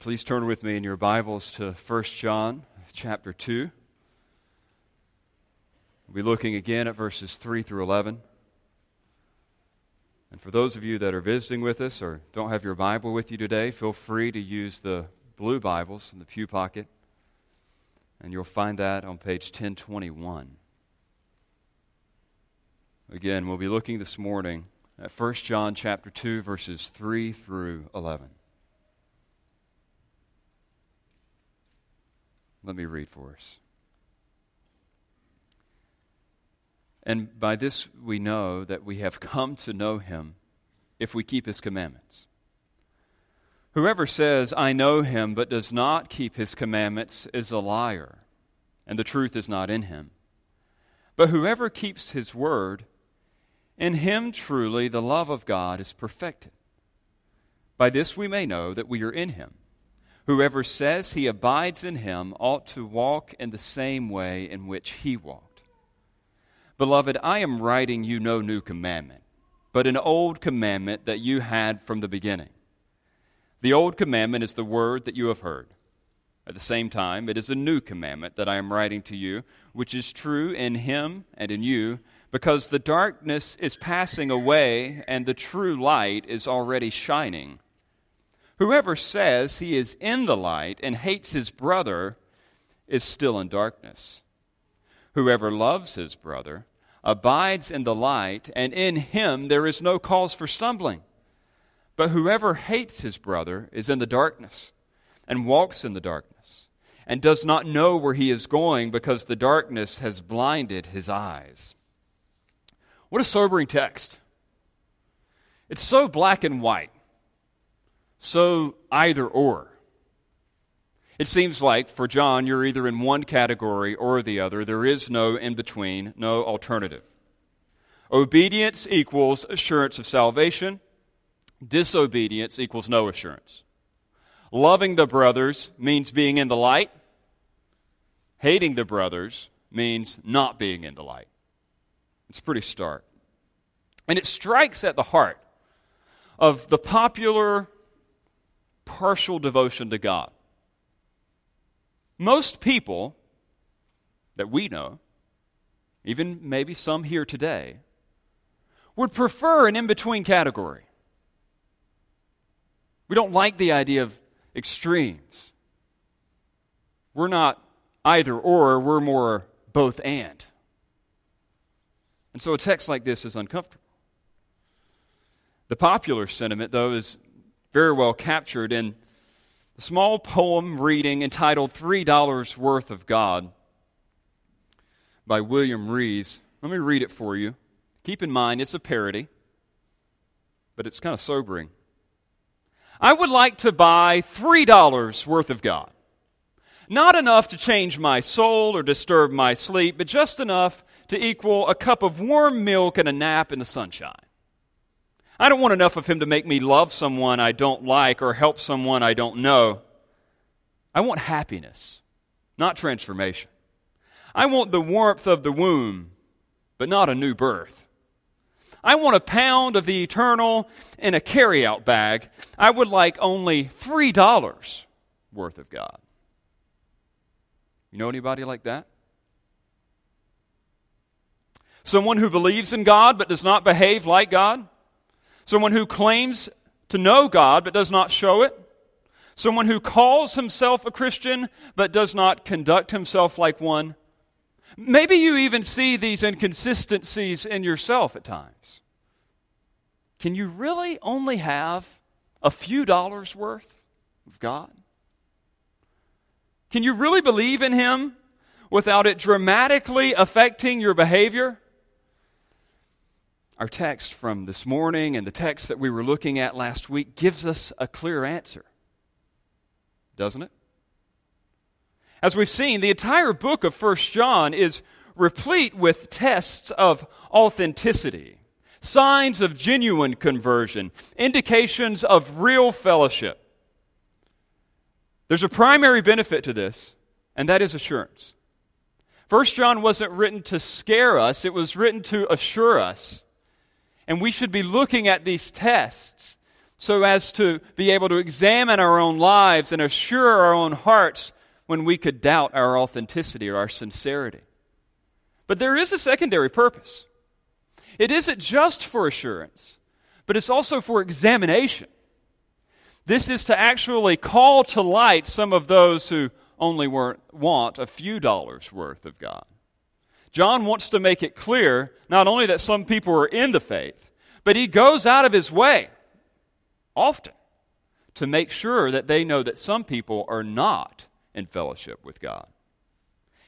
Please turn with me in your Bibles to 1 John chapter 2. We'll be looking again at verses 3 through 11. And for those of you that are visiting with us or don't have your Bible with you today, feel free to use the blue Bibles in the pew pocket. And you'll find that on page 1021. Again, we'll be looking this morning at 1 John chapter 2 verses 3 through 11. Let me read for us. And by this we know that we have come to know him if we keep his commandments. Whoever says, I know him, but does not keep his commandments is a liar, and the truth is not in him. But whoever keeps his word, in him truly the love of God is perfected. By this we may know that we are in him. Whoever says he abides in him ought to walk in the same way in which he walked. Beloved, I am writing you no new commandment, but an old commandment that you had from the beginning. The old commandment is the word that you have heard. At the same time, it is a new commandment that I am writing to you, which is true in him and in you, because the darkness is passing away and the true light is already shining. Whoever says he is in the light and hates his brother is still in darkness. Whoever loves his brother abides in the light, and in him there is no cause for stumbling. But whoever hates his brother is in the darkness and walks in the darkness and does not know where he is going because the darkness has blinded his eyes. What a sobering text. It's so black and white so either or. It seems like for John, you're either in one category or the other. There is no in between, no alternative. Obedience equals assurance of salvation, disobedience equals no assurance. Loving the brothers means being in the light, hating the brothers means not being in the light. It's pretty stark. And it strikes at the heart of the popular partial devotion to God. Most people that we know, even maybe some here today, would prefer an in between category. We don't like the idea of extremes. We're not either or, we're more both and. And so a text like this is uncomfortable. The popular sentiment, though, is very well captured in a small poem reading entitled Three Dollars Worth of God by William Rees. Let me read it for you. Keep in mind, it's a parody, but it's kind of sobering. I would like to buy $3 worth of God. Not enough to change my soul or disturb my sleep, but just enough to equal a cup of warm milk and a nap in the sunshine. I don't want enough of him to make me love someone I don't like or help someone I don't know. I want happiness, not transformation. I want the warmth of the womb, but not a new birth. I want a pound of the eternal in a carryout bag. I would like only $3 worth of God. You know anybody like that? Someone who believes in God but does not behave like God? Someone who claims to know God but does not show it. Someone who calls himself a Christian but does not conduct himself like one. Maybe you even see these inconsistencies in yourself at times. Can you really only have a few dollars worth of God? Can you really believe in Him without it dramatically affecting your behavior? Our text from this morning and the text that we were looking at last week gives us a clear answer, doesn't it? As we've seen, the entire book of 1 John is replete with tests of authenticity, signs of genuine conversion, indications of real fellowship. There's a primary benefit to this, and that is assurance. 1 John wasn't written to scare us, it was written to assure us. And we should be looking at these tests so as to be able to examine our own lives and assure our own hearts when we could doubt our authenticity or our sincerity. But there is a secondary purpose. It isn't just for assurance, but it's also for examination. This is to actually call to light some of those who only want a few dollars worth of God. John wants to make it clear not only that some people are in the faith, but he goes out of his way often to make sure that they know that some people are not in fellowship with God.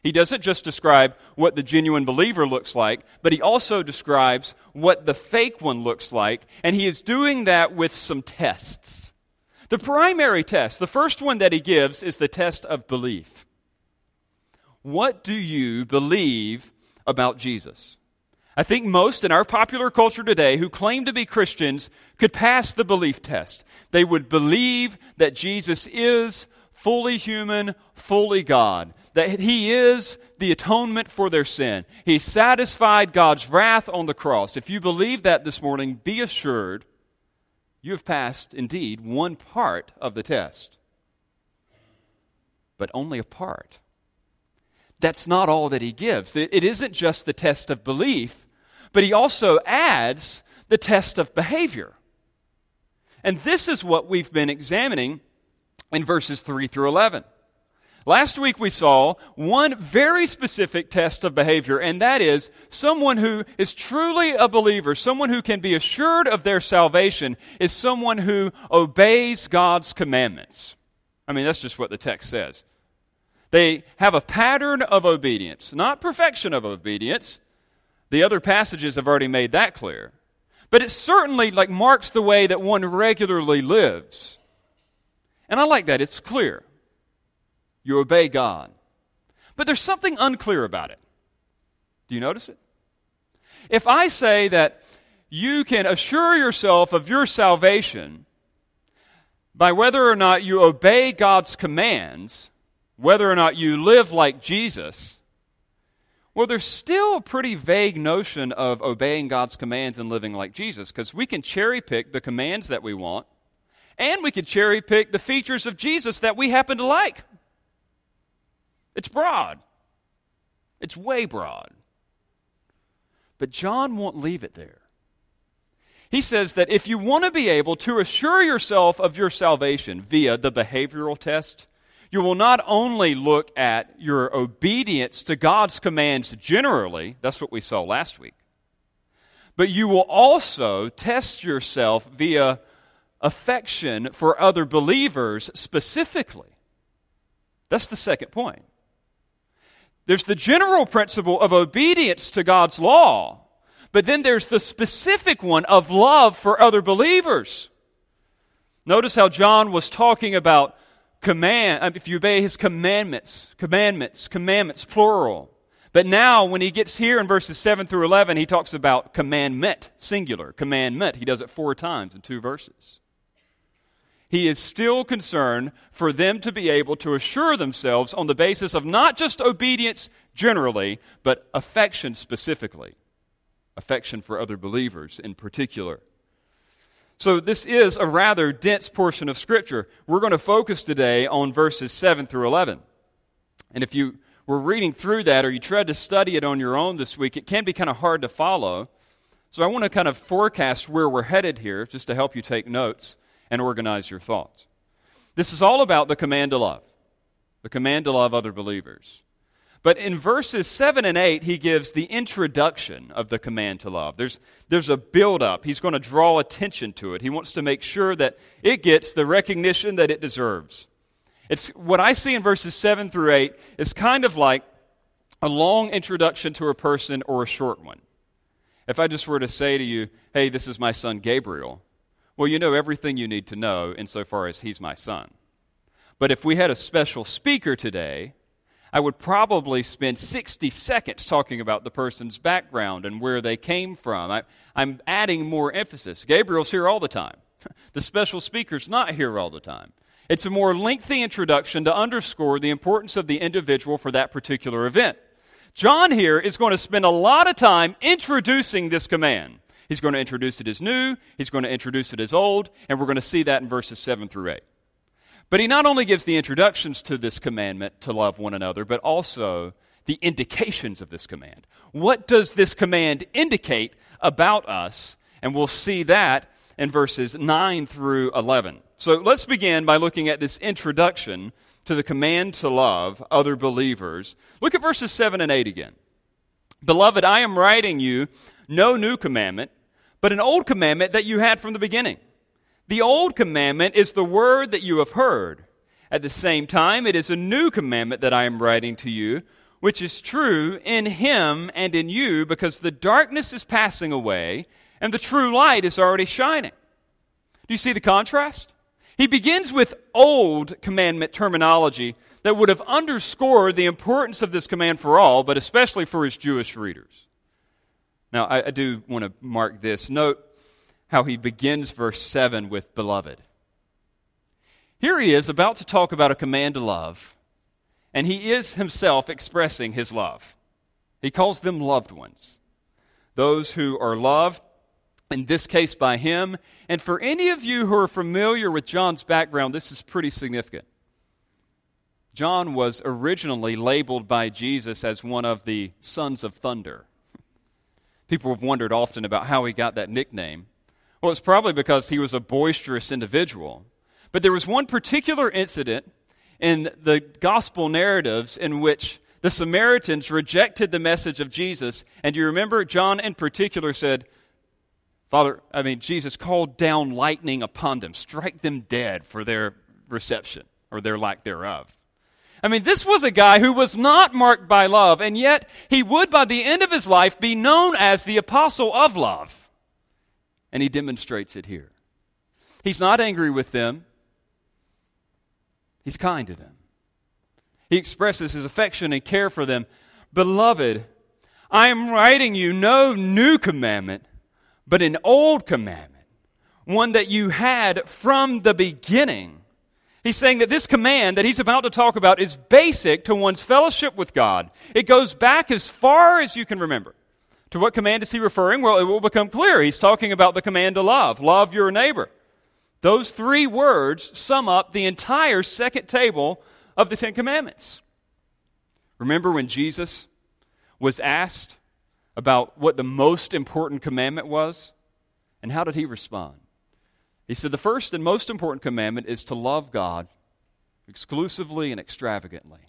He doesn't just describe what the genuine believer looks like, but he also describes what the fake one looks like, and he is doing that with some tests. The primary test, the first one that he gives, is the test of belief. What do you believe about Jesus? I think most in our popular culture today who claim to be Christians could pass the belief test. They would believe that Jesus is fully human, fully God, that he is the atonement for their sin. He satisfied God's wrath on the cross. If you believe that this morning, be assured you have passed indeed one part of the test, but only a part. That's not all that he gives. It isn't just the test of belief, but he also adds the test of behavior. And this is what we've been examining in verses 3 through 11. Last week we saw one very specific test of behavior, and that is someone who is truly a believer, someone who can be assured of their salvation, is someone who obeys God's commandments. I mean, that's just what the text says. They have a pattern of obedience, not perfection of obedience, the other passages have already made that clear. But it certainly like marks the way that one regularly lives. And I like that. It's clear. You obey God. But there's something unclear about it. Do you notice it? If I say that you can assure yourself of your salvation by whether or not you obey God's commands, whether or not you live like Jesus, well, there's still a pretty vague notion of obeying God's commands and living like Jesus because we can cherry pick the commands that we want and we can cherry pick the features of Jesus that we happen to like. It's broad, it's way broad. But John won't leave it there. He says that if you want to be able to assure yourself of your salvation via the behavioral test, you will not only look at your obedience to God's commands generally, that's what we saw last week, but you will also test yourself via affection for other believers specifically. That's the second point. There's the general principle of obedience to God's law, but then there's the specific one of love for other believers. Notice how John was talking about command, uh, if you obey his commandments, commandments, commandments, plural. But now, when he gets here in verses 7 through 11, he talks about commandment, singular, commandment. He does it four times in two verses. He is still concerned for them to be able to assure themselves on the basis of not just obedience generally, but affection specifically. Affection for other believers in particular. So, this is a rather dense portion of Scripture. We're going to focus today on verses 7 through 11. And if you were reading through that or you tried to study it on your own this week, it can be kind of hard to follow. So, I want to kind of forecast where we're headed here just to help you take notes and organize your thoughts. This is all about the command to love, the command to love other believers. But in verses 7 and 8, he gives the introduction of the command to love. There's, there's a build-up. He's going to draw attention to it. He wants to make sure that it gets the recognition that it deserves. It's, what I see in verses 7 through 8 is kind of like a long introduction to a person or a short one. If I just were to say to you, hey, this is my son Gabriel, well, you know everything you need to know insofar as he's my son. But if we had a special speaker today, I would probably spend 60 seconds talking about the person's background and where they came from. I, am adding more emphasis. Gabriel's here all the time. the special speaker's not here all the time. It's a more lengthy introduction to underscore the importance of the individual for that particular event. John here is going to spend a lot of time introducing this command. He's going to introduce it as new, he's going to introduce it as old, and we're going to see that in verses 7 through 8. But he not only gives the introductions to this commandment to love one another, but also the indications of this command. What does this command indicate about us? And we'll see that in verses 9 through 11. So let's begin by looking at this introduction to the command to love other believers. Look at verses 7 and 8 again. Beloved, I am writing you no new commandment, but an old commandment that you had from the beginning. The old commandment is the word that you have heard. At the same time, it is a new commandment that I am writing to you, which is true in him and in you, because the darkness is passing away and the true light is already shining. Do you see the contrast? He begins with old commandment terminology that would have underscored the importance of this command for all, but especially for his Jewish readers. Now, I, I do want to mark this. Note how he begins verse 7 with beloved. Here he is about to talk about a command to love, and he is himself expressing his love. He calls them loved ones. Those who are loved, in this case by him. And for any of you who are familiar with John's background, this is pretty significant. John was originally labeled by Jesus as one of the sons of thunder. People have wondered often about how he got that nickname. Well, it's probably because he was a boisterous individual. But there was one particular incident in the gospel narratives in which the Samaritans rejected the message of Jesus. And you remember, John in particular said, Father, I mean, Jesus called down lightning upon them, strike them dead for their reception or their lack thereof. I mean, this was a guy who was not marked by love, and yet he would, by the end of his life, be known as the apostle of love. And he demonstrates it here. He's not angry with them, he's kind to them. He expresses his affection and care for them. Beloved, I am writing you no new commandment, but an old commandment, one that you had from the beginning. He's saying that this command that he's about to talk about is basic to one's fellowship with God. It goes back as far as you can remember. To what command is he referring? Well, it will become clear. He's talking about the command to love. Love your neighbor. Those three words sum up the entire second table of the Ten Commandments. Remember when Jesus was asked about what the most important commandment was? And how did he respond? He said, The first and most important commandment is to love God exclusively and extravagantly.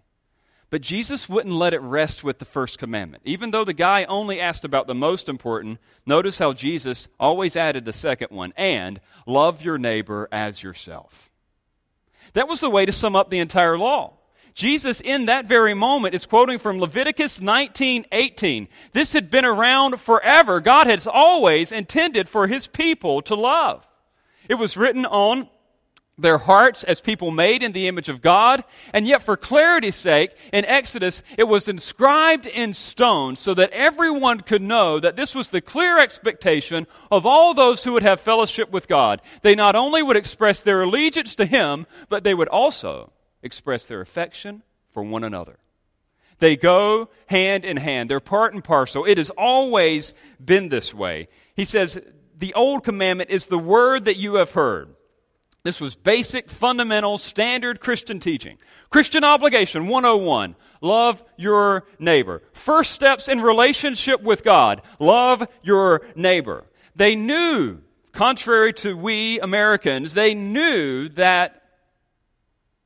But Jesus wouldn't let it rest with the first commandment. Even though the guy only asked about the most important, notice how Jesus always added the second one and love your neighbor as yourself. That was the way to sum up the entire law. Jesus, in that very moment, is quoting from Leviticus 19 18. This had been around forever. God has always intended for his people to love. It was written on their hearts as people made in the image of God, and yet for clarity's sake, in Exodus, it was inscribed in stone so that everyone could know that this was the clear expectation of all those who would have fellowship with God. They not only would express their allegiance to Him, but they would also express their affection for one another. They go hand in hand, they're part and parcel. It has always been this way. He says, the old commandment is the word that you have heard. This was basic, fundamental, standard Christian teaching. Christian obligation 101 love your neighbor. First steps in relationship with God love your neighbor. They knew, contrary to we Americans, they knew that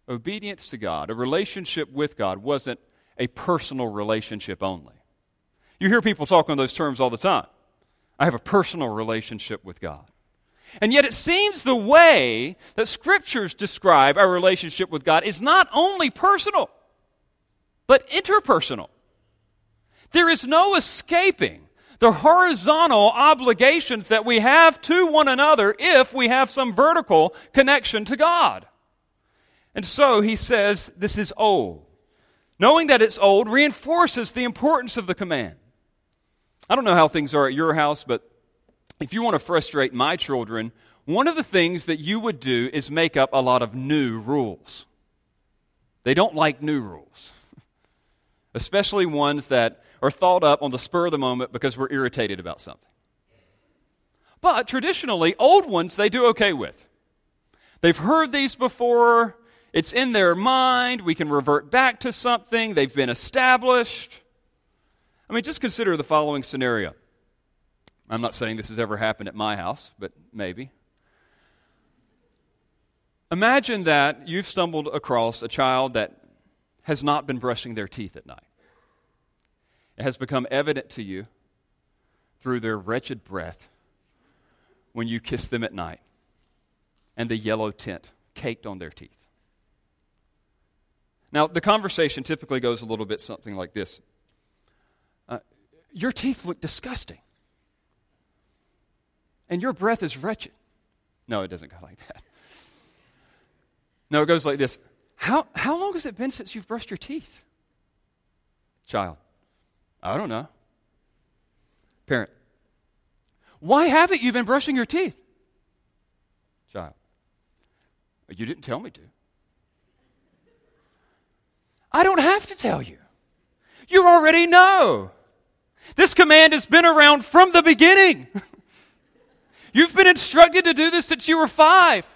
obedience to God, a relationship with God, wasn't a personal relationship only. You hear people talk on those terms all the time. I have a personal relationship with God. And yet, it seems the way that scriptures describe our relationship with God is not only personal, but interpersonal. There is no escaping the horizontal obligations that we have to one another if we have some vertical connection to God. And so he says this is old. Knowing that it's old reinforces the importance of the command. I don't know how things are at your house, but if you want to frustrate my children, one of the things that you would do is make up a lot of new rules. They don't like new rules, especially ones that are thought up on the spur of the moment because we're irritated about something. But traditionally, old ones they do okay with. They've heard these before, it's in their mind, we can revert back to something, they've been established. I mean, just consider the following scenario. I'm not saying this has ever happened at my house, but maybe. Imagine that you've stumbled across a child that has not been brushing their teeth at night. It has become evident to you through their wretched breath when you kiss them at night and the yellow tint caked on their teeth. Now, the conversation typically goes a little bit something like this uh, Your teeth look disgusting, and your breath is wretched. No, it doesn't go like that. No, it goes like this How, how long has it been since you've brushed your teeth? Child, I don't know. Parent, why haven't you been brushing your teeth? Child, you didn't tell me to. I don't have to tell you. You already know. This command has been around from the beginning. You've been instructed to do this since you were five.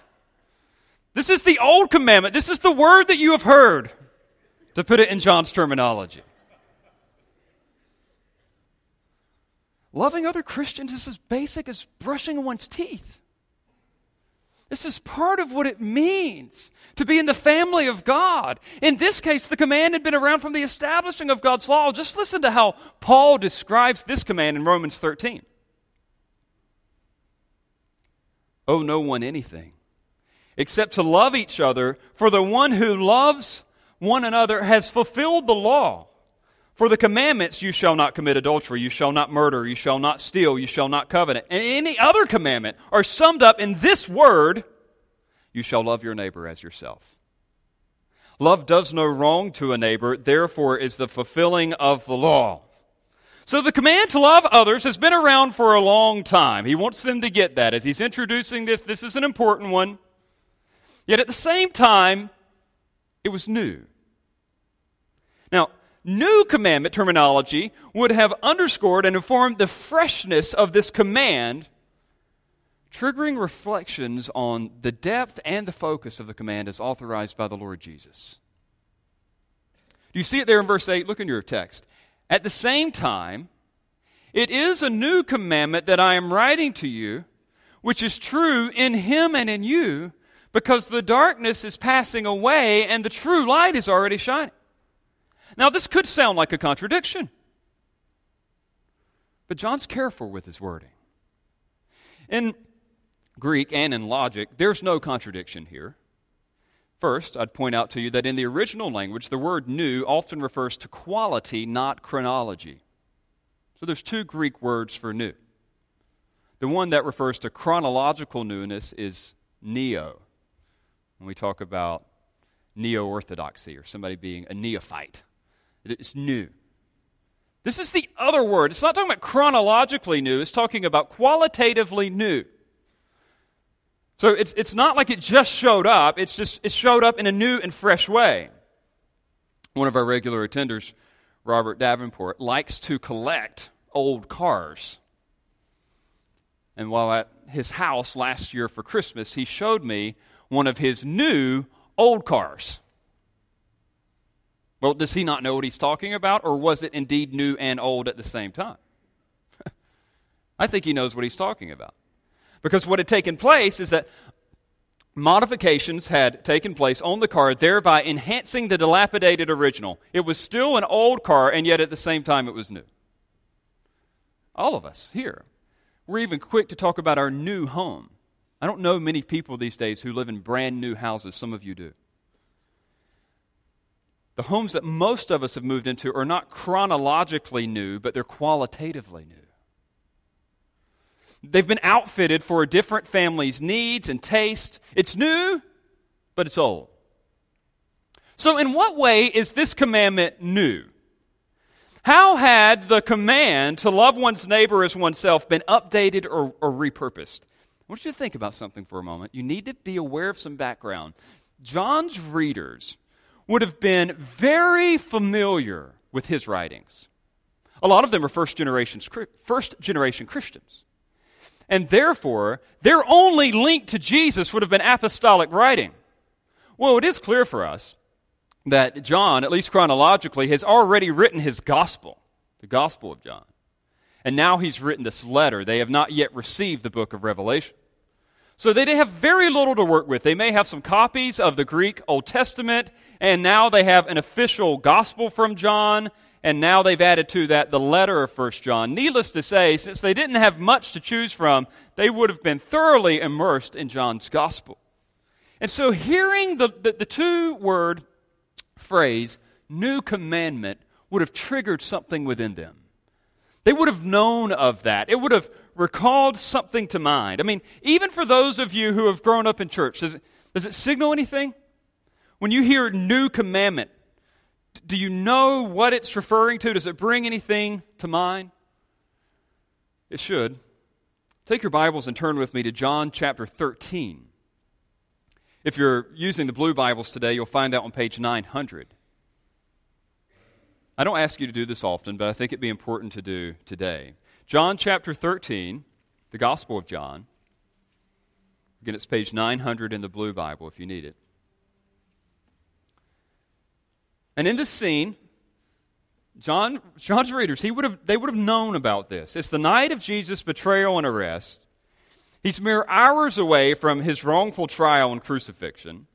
This is the old commandment. This is the word that you have heard, to put it in John's terminology. Loving other Christians is as basic as brushing one's teeth. This is part of what it means to be in the family of God. In this case, the command had been around from the establishing of God's law. Just listen to how Paul describes this command in Romans 13. Owe no one anything except to love each other, for the one who loves one another has fulfilled the law. For the commandments, you shall not commit adultery, you shall not murder, you shall not steal, you shall not covet, and any other commandment are summed up in this word you shall love your neighbor as yourself. Love does no wrong to a neighbor, therefore is the fulfilling of the law. So the command to love others has been around for a long time. He wants them to get that. As he's introducing this, this is an important one. Yet at the same time, it was new. Now, new commandment terminology would have underscored and informed the freshness of this command, triggering reflections on the depth and the focus of the command as authorized by the Lord Jesus. Do you see it there in verse 8? Look in your text. At the same time, it is a new commandment that I am writing to you, which is true in him and in you, because the darkness is passing away and the true light is already shining. Now, this could sound like a contradiction, but John's careful with his wording. In Greek and in logic, there's no contradiction here. First, I'd point out to you that in the original language, the word new often refers to quality, not chronology. So there's two Greek words for new. The one that refers to chronological newness is neo. When we talk about neo orthodoxy or somebody being a neophyte. It's new. This is the other word. It's not talking about chronologically new, it's talking about qualitatively new. So it's, it's not like it just showed up, it's just it showed up in a new and fresh way. One of our regular attenders, Robert Davenport, likes to collect old cars. And while at his house last year for Christmas, he showed me one of his new old cars. Well, does he not know what he's talking about, or was it indeed new and old at the same time? I think he knows what he's talking about. Because what had taken place is that modifications had taken place on the car, thereby enhancing the dilapidated original. It was still an old car, and yet at the same time it was new. All of us here, we're even quick to talk about our new home. I don't know many people these days who live in brand new houses. Some of you do. The homes that most of us have moved into are not chronologically new, but they're qualitatively new. They've been outfitted for a different family's needs and taste. It's new, but it's old. So, in what way is this commandment new? How had the command to love one's neighbor as oneself been updated or, or repurposed? I want you to think about something for a moment. You need to be aware of some background. John's readers would have been very familiar with his writings. A lot of them are first generation, first generation Christians. And therefore their only link to Jesus would have been apostolic writing. Well, it is clear for us that John, at least chronologically, has already written his gospel, the Gospel of John. And now he's written this letter. They have not yet received the book of Revelation. So they have very little to work with. They may have some copies of the Greek Old Testament, and now they have an official gospel from John, and now they've added to that the letter of 1 John. Needless to say, since they didn't have much to choose from, they would have been thoroughly immersed in John's gospel. And so hearing the, the, the two word phrase, new commandment, would have triggered something within them. They would have known of that. It would have recalled something to mind. I mean, even for those of you who have grown up in church, does it, does it signal anything? When you hear new commandment, do you know what it's referring to? Does it bring anything to mind? It should. Take your Bibles and turn with me to John chapter 13. If you're using the blue Bibles today, you'll find that on page 900. I don't ask you to do this often, but I think it'd be important to do today. John chapter 13, the Gospel of John. Again, it's page 900 in the blue Bible if you need it. And in this scene, John, John's readers, he would have, they would have known about this. It's the night of Jesus' betrayal and arrest. He's mere hours away from his wrongful trial and crucifixion.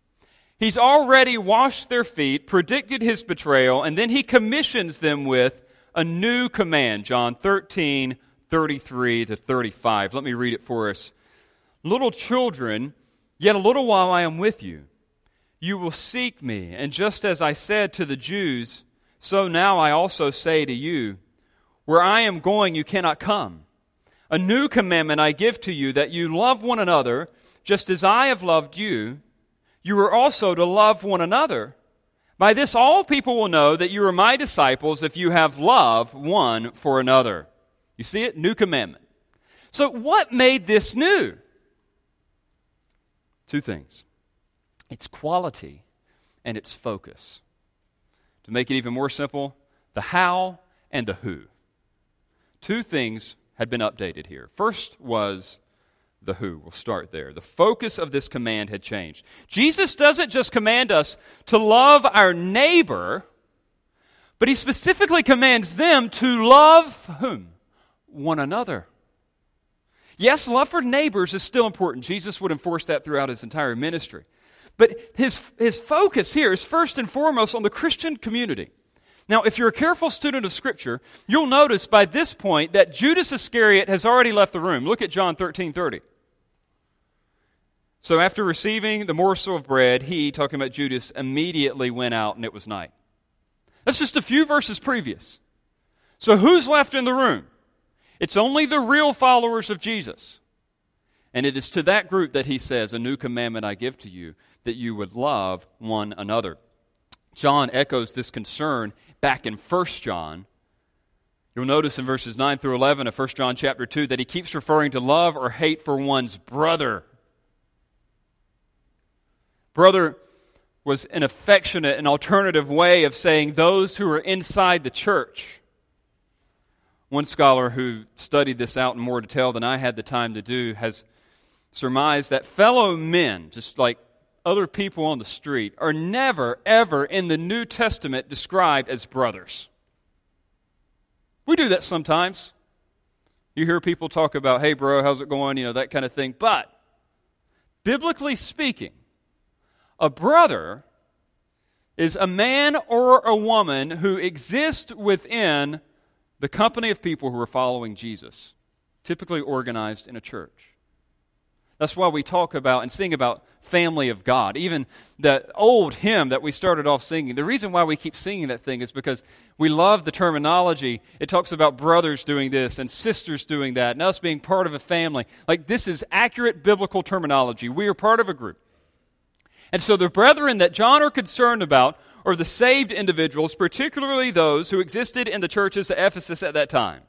He's already washed their feet, predicted his betrayal, and then he commissions them with a new command. John 13, 33 to 35. Let me read it for us. Little children, yet a little while I am with you. You will seek me, and just as I said to the Jews, so now I also say to you, where I am going, you cannot come. A new commandment I give to you, that you love one another, just as I have loved you you are also to love one another. By this, all people will know that you are my disciples if you have love one for another. You see it? New commandment. So, what made this new? Two things its quality and its focus. To make it even more simple, the how and the who. Two things had been updated here. First was the who. We'll start there. The focus of this command had changed. Jesus doesn't just command us to love our neighbor, but he specifically commands them to love whom? One another. Yes, love for neighbors is still important. Jesus would enforce that throughout his entire ministry. But his, his focus here is first and foremost on the Christian community. Now, if you're a careful student of Scripture, you'll notice by this point that Judas Iscariot has already left the room. Look at John 13 30. So after receiving the morsel of bread, he, talking about Judas, immediately went out and it was night. That's just a few verses previous. So who's left in the room? It's only the real followers of Jesus. And it is to that group that he says, A new commandment I give to you, that you would love one another. John echoes this concern back in 1 John. You'll notice in verses 9 through 11 of 1 John chapter 2 that he keeps referring to love or hate for one's brother Brother was an affectionate and alternative way of saying those who are inside the church. One scholar who studied this out in more detail than I had the time to do has surmised that fellow men, just like other people on the street, are never, ever in the New Testament described as brothers. We do that sometimes. You hear people talk about, hey, bro, how's it going? You know, that kind of thing. But, biblically speaking, a brother is a man or a woman who exists within the company of people who are following Jesus, typically organized in a church. That's why we talk about and sing about family of God. Even the old hymn that we started off singing, the reason why we keep singing that thing is because we love the terminology. It talks about brothers doing this and sisters doing that and us being part of a family. Like, this is accurate biblical terminology. We are part of a group. And so the brethren that John are concerned about are the saved individuals, particularly those who existed in the churches at Ephesus at that time.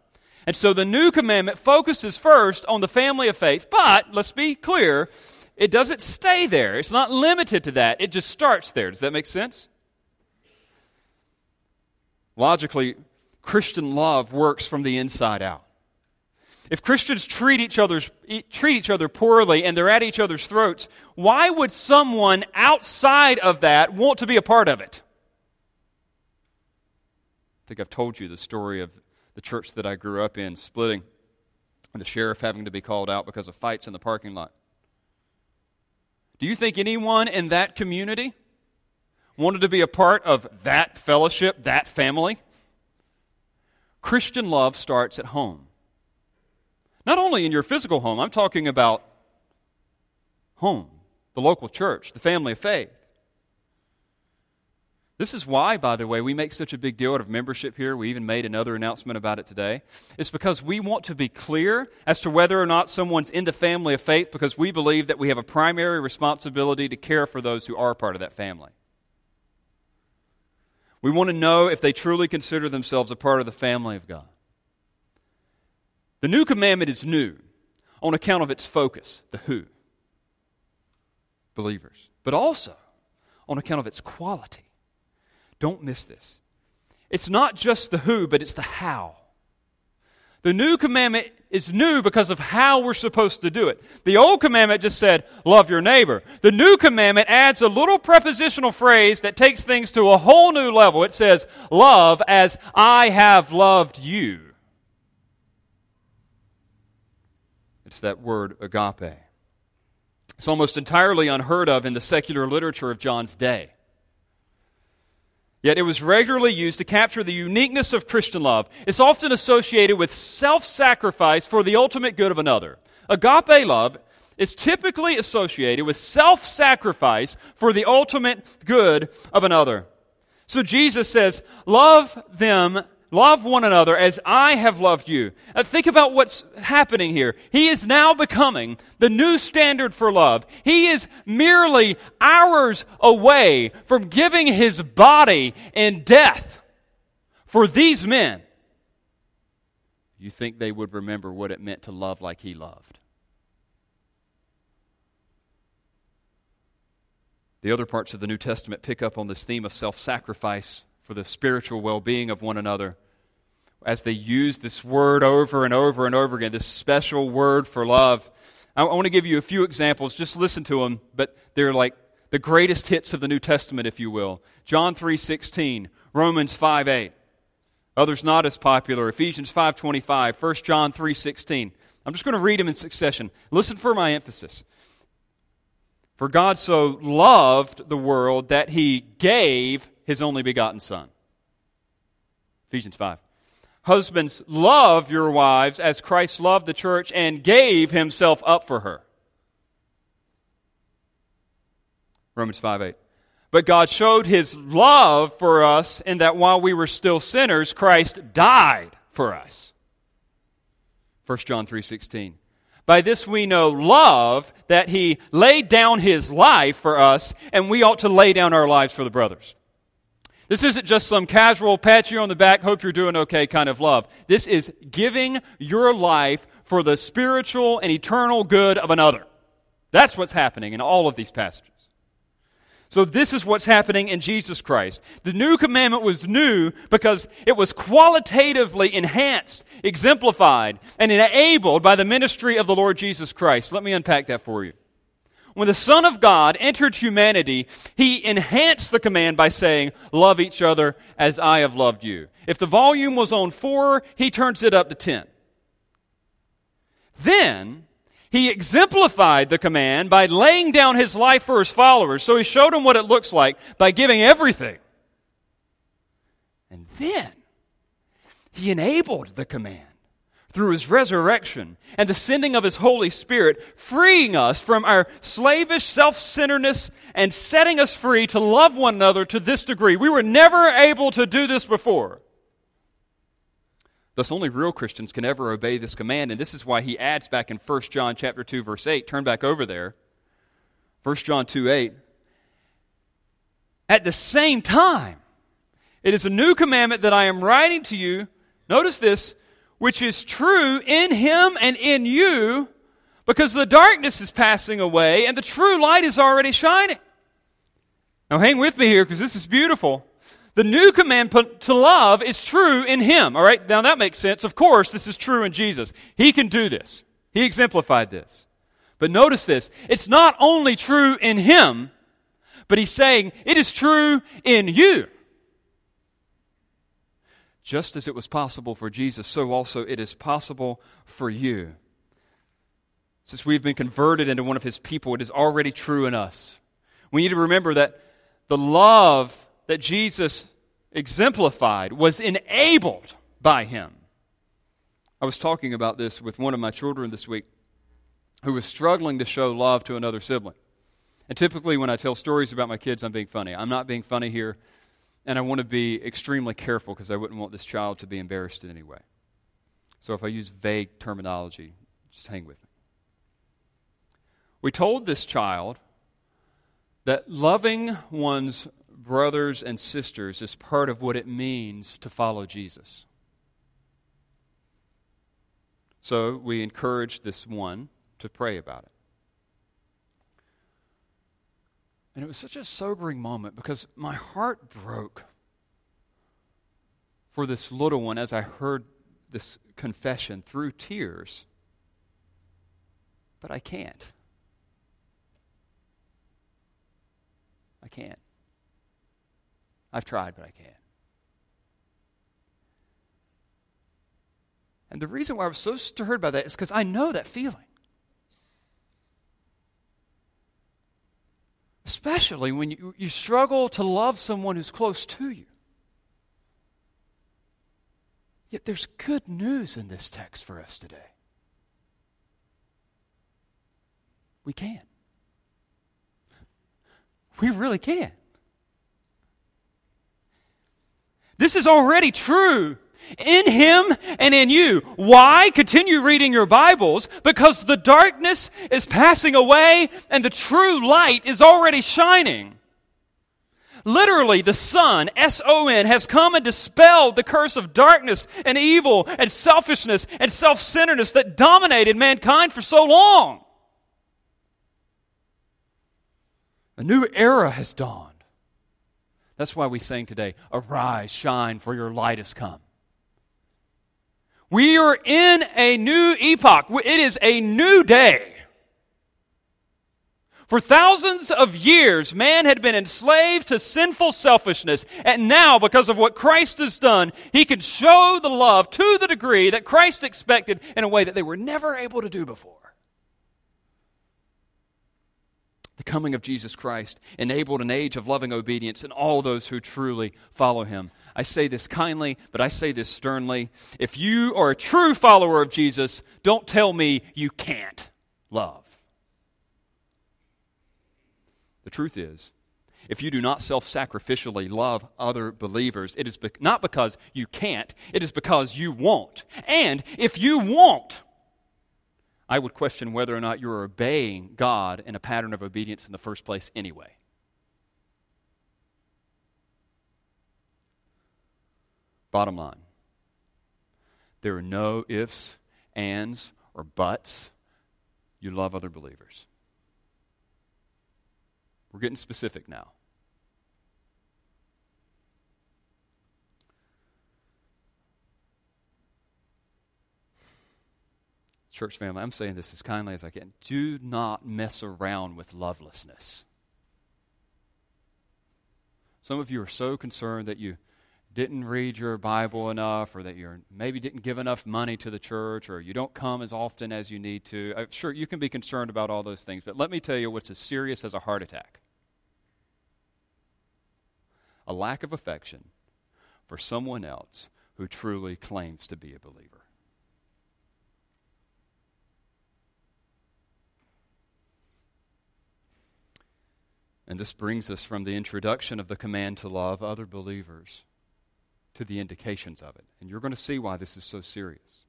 And so the new commandment focuses first on the family of faith, but let's be clear, it doesn't stay there. It's not limited to that. It just starts there. Does that make sense? Logically, Christian love works from the inside out. if Christians treat each, other's, treat each other poorly and they're at each other's throats, why would someone outside of that want to be a part of it? I think I've told you the story of the church that I grew up in splitting and the sheriff having to be called out because of fights in the parking lot. Do you think anyone in that community wanted to be a part of that fellowship, that family? Christian love starts at home. Not only in your physical home, I'm talking about home, the local church, the family of faith. This is why, by the way, we make such a big deal out of membership here. We even made another announcement about it today. It's because we want to be clear as to whether or not someone's in the family of faith because we believe that we have a primary responsibility to care for those who are part of that family. We want to know if they truly consider themselves a part of the family of God. The new commandment is new on account of its focus, the who, believers, but also on account of its quality don't miss this. It's not just the who, but it's the how. The new commandment is new because of how we're supposed to do it. The old commandment just said, love your neighbor. The new commandment adds a little prepositional phrase that takes things to a whole new level. It says, love as I have loved you. It's that word agape. It's almost entirely unheard of in the secular literature of John's day. Yet it was regularly used to capture the uniqueness of Christian love. It's often associated with self sacrifice for the ultimate good of another. Agape love is typically associated with self sacrifice for the ultimate good of another. So Jesus says, Love them Love one another as I have loved you. Uh, think about what's happening here. He is now becoming the new standard for love. He is merely hours away from giving his body in death for these men. You think they would remember what it meant to love like he loved? The other parts of the New Testament pick up on this theme of self sacrifice for the spiritual well being of one another as they use this word over and over and over again, this special word for love. I, want to give you a few examples. Just listen to them, but they're like the greatest hits of the New Testament, if you will. John 3.16, Romans 5 8. Others not as popular, Ephesians 5.25, 1 John 3.16. I'm just going to read them in succession. Listen for my emphasis. For God so loved the world that he gave his only begotten Son. Ephesians 5. Husbands, love your wives as Christ loved the church and gave himself up for her. Romans 5 8. But God showed his love for us in that while we were still sinners, Christ died for us. 1 John 3:16. By this we know love that he laid down his life for us and we ought to lay down our lives for the brothers. This isn't just some casual pat you on the back, hope you're doing okay kind of love. This is giving your life for the spiritual and eternal good of another. That's what's happening in all of these passages. So, this is what's happening in Jesus Christ. The new commandment was new because it was qualitatively enhanced, exemplified, and enabled by the ministry of the Lord Jesus Christ. Let me unpack that for you. When the Son of God entered humanity, he enhanced the command by saying, Love each other as I have loved you. If the volume was on four, he turns it up to ten. Then, he exemplified the command by laying down his life for his followers. So he showed them what it looks like by giving everything. And then, he enabled the command through his resurrection and the sending of his Holy Spirit, freeing us from our slavish self centeredness and setting us free to love one another to this degree. We were never able to do this before. Thus, only real Christians can ever obey this command, and this is why he adds back in 1 John chapter 2, verse 8. Turn back over there. 1 John 2 8. At the same time, it is a new commandment that I am writing to you. Notice this which is true in him and in you, because the darkness is passing away and the true light is already shining. Now, hang with me here because this is beautiful. The new command to love is true in him. All right, now that makes sense. Of course, this is true in Jesus. He can do this, he exemplified this. But notice this it's not only true in him, but he's saying it is true in you. Just as it was possible for Jesus, so also it is possible for you. Since we've been converted into one of his people, it is already true in us. We need to remember that the love that Jesus exemplified was enabled by him. I was talking about this with one of my children this week who was struggling to show love to another sibling. And typically, when I tell stories about my kids, I'm being funny. I'm not being funny here, and I want to be extremely careful because I wouldn't want this child to be embarrassed in any way. So if I use vague terminology, just hang with me. We told this child that loving one's brothers and sisters is part of what it means to follow Jesus. So we encouraged this one to pray about it. And it was such a sobering moment because my heart broke for this little one as I heard this confession through tears. But I can't. I can't. I've tried, but I can't. And the reason why I was so stirred by that is because I know that feeling. Especially when you, you struggle to love someone who's close to you. Yet there's good news in this text for us today. We can. We really can. This is already true in him and in you. Why? Continue reading your Bibles because the darkness is passing away and the true light is already shining. Literally, the Son, S O N, has come and dispelled the curse of darkness and evil and selfishness and self centeredness that dominated mankind for so long. A new era has dawned. That's why we sang today, Arise, shine, for your light has come. We are in a new epoch. It is a new day. For thousands of years, man had been enslaved to sinful selfishness. And now, because of what Christ has done, he can show the love to the degree that Christ expected in a way that they were never able to do before. The coming of Jesus Christ enabled an age of loving obedience in all those who truly follow him. I say this kindly, but I say this sternly. If you are a true follower of Jesus, don't tell me you can't love. The truth is, if you do not self sacrificially love other believers, it is be- not because you can't, it is because you won't. And if you won't, I would question whether or not you're obeying God in a pattern of obedience in the first place anyway. Bottom line there are no ifs, ands, or buts. You love other believers. We're getting specific now. church family, I'm saying this as kindly as I can. Do not mess around with lovelessness. Some of you are so concerned that you didn't read your Bible enough, or that you maybe didn't give enough money to the church, or you don't come as often as you need to. I'm uh, sure, you can be concerned about all those things, but let me tell you what's as serious as a heart attack a lack of affection for someone else who truly claims to be a believer. And this brings us from the introduction of the command to love other believers to the indications of it. And you're going to see why this is so serious.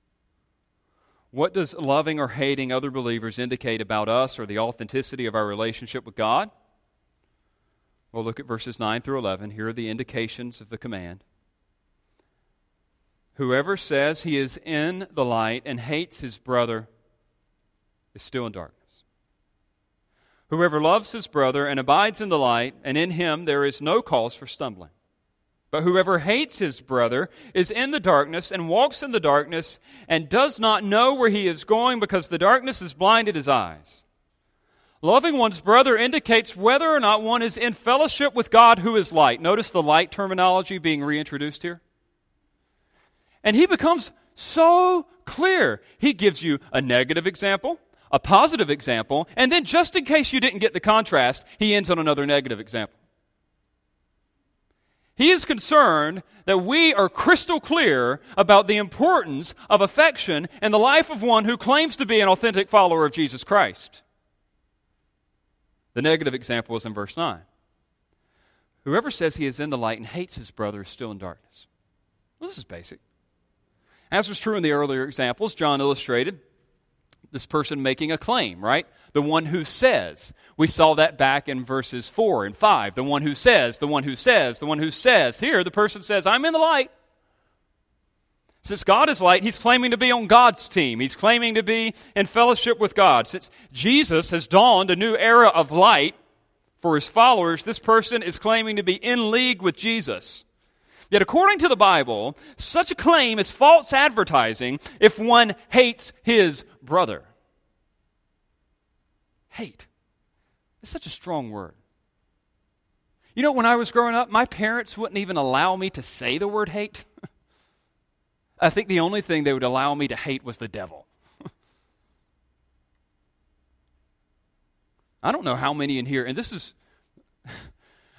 What does loving or hating other believers indicate about us or the authenticity of our relationship with God? Well, look at verses 9 through 11. Here are the indications of the command. Whoever says he is in the light and hates his brother is still in darkness. Whoever loves his brother and abides in the light, and in him there is no cause for stumbling. But whoever hates his brother is in the darkness and walks in the darkness and does not know where he is going because the darkness has blinded his eyes. Loving one's brother indicates whether or not one is in fellowship with God who is light. Notice the light terminology being reintroduced here. And he becomes so clear. He gives you a negative example, a positive example, and then just in case you didn't get the contrast, he ends on another negative example. He is concerned that we are crystal clear about the importance of affection in the life of one who claims to be an authentic follower of Jesus Christ. The negative example is in verse 9. Whoever says he is in the light and hates his brother is still in darkness. Well, this is basic. As was true in the earlier examples, John illustrated this person making a claim, right? The one who says. We saw that back in verses 4 and 5. The one who says, the one who says, the one who says. Here, the person says, I'm in the light. Since God is light, he's claiming to be on God's team. He's claiming to be in fellowship with God. Since Jesus has dawned a new era of light for his followers, this person is claiming to be in league with Jesus. Yet, according to the Bible, such a claim is false advertising if one hates his brother. Hate. It's such a strong word. You know, when I was growing up, my parents wouldn't even allow me to say the word hate. I think the only thing they would allow me to hate was the devil. I don't know how many in here, and this is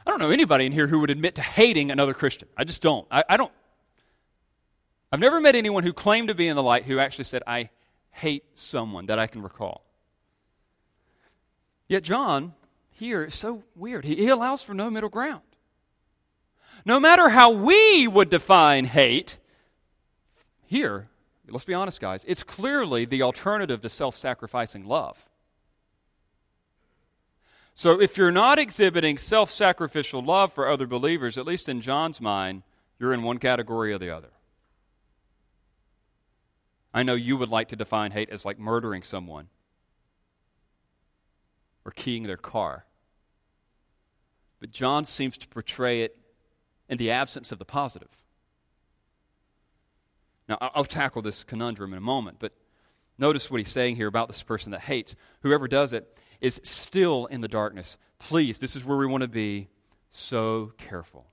I don't know anybody in here who would admit to hating another Christian. I just don't. I, I don't. I've never met anyone who claimed to be in the light who actually said, I hate someone that I can recall. Yet John here is so weird. He, he allows for no middle ground. No matter how we would define hate, here, let's be honest, guys, it's clearly the alternative to self sacrificing love. So if you're not exhibiting self sacrificial love for other believers, at least in John's mind, you're in one category or the other. I know you would like to define hate as like murdering someone or keying their car. But John seems to portray it in the absence of the positive. Now, I'll tackle this conundrum in a moment, but notice what he's saying here about this person that hates. Whoever does it is still in the darkness. Please, this is where we want to be so careful.